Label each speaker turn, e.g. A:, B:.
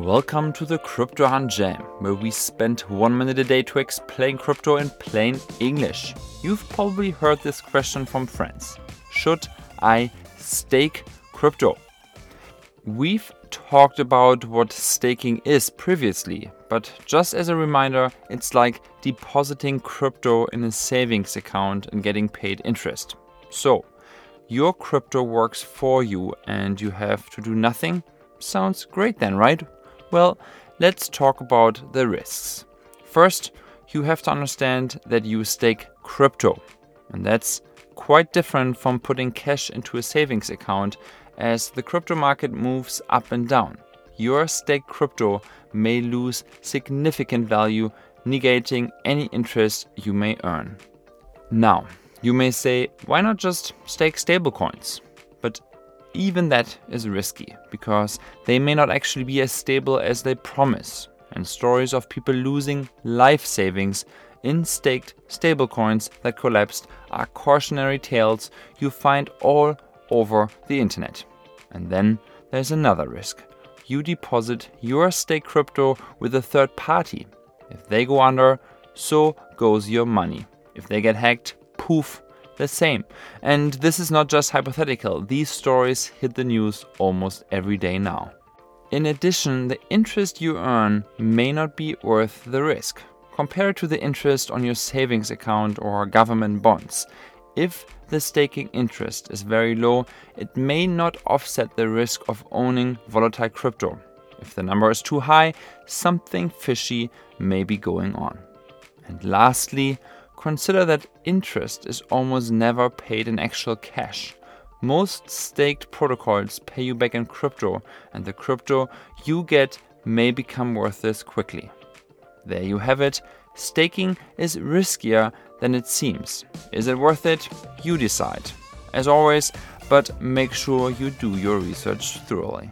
A: Welcome to the Crypto Hunt Jam, where we spend one minute a day to explain crypto in plain English. You've probably heard this question from friends Should I stake crypto? We've talked about what staking is previously, but just as a reminder, it's like depositing crypto in a savings account and getting paid interest. So, your crypto works for you and you have to do nothing? Sounds great then, right? Well, let's talk about the risks. First, you have to understand that you stake crypto, and that's quite different from putting cash into a savings account as the crypto market moves up and down. Your staked crypto may lose significant value, negating any interest you may earn. Now, you may say, why not just stake stablecoins? But even that is risky because they may not actually be as stable as they promise. And stories of people losing life savings in staked stablecoins that collapsed are cautionary tales you find all over the internet. And then there's another risk. You deposit your stake crypto with a third party. If they go under, so goes your money. If they get hacked, poof, the same. And this is not just hypothetical, these stories hit the news almost every day now. In addition, the interest you earn may not be worth the risk. Compare it to the interest on your savings account or government bonds. If the staking interest is very low, it may not offset the risk of owning volatile crypto. If the number is too high, something fishy may be going on. And lastly, Consider that interest is almost never paid in actual cash. Most staked protocols pay you back in crypto, and the crypto you get may become worthless quickly. There you have it. Staking is riskier than it seems. Is it worth it? You decide. As always, but make sure you do your research thoroughly.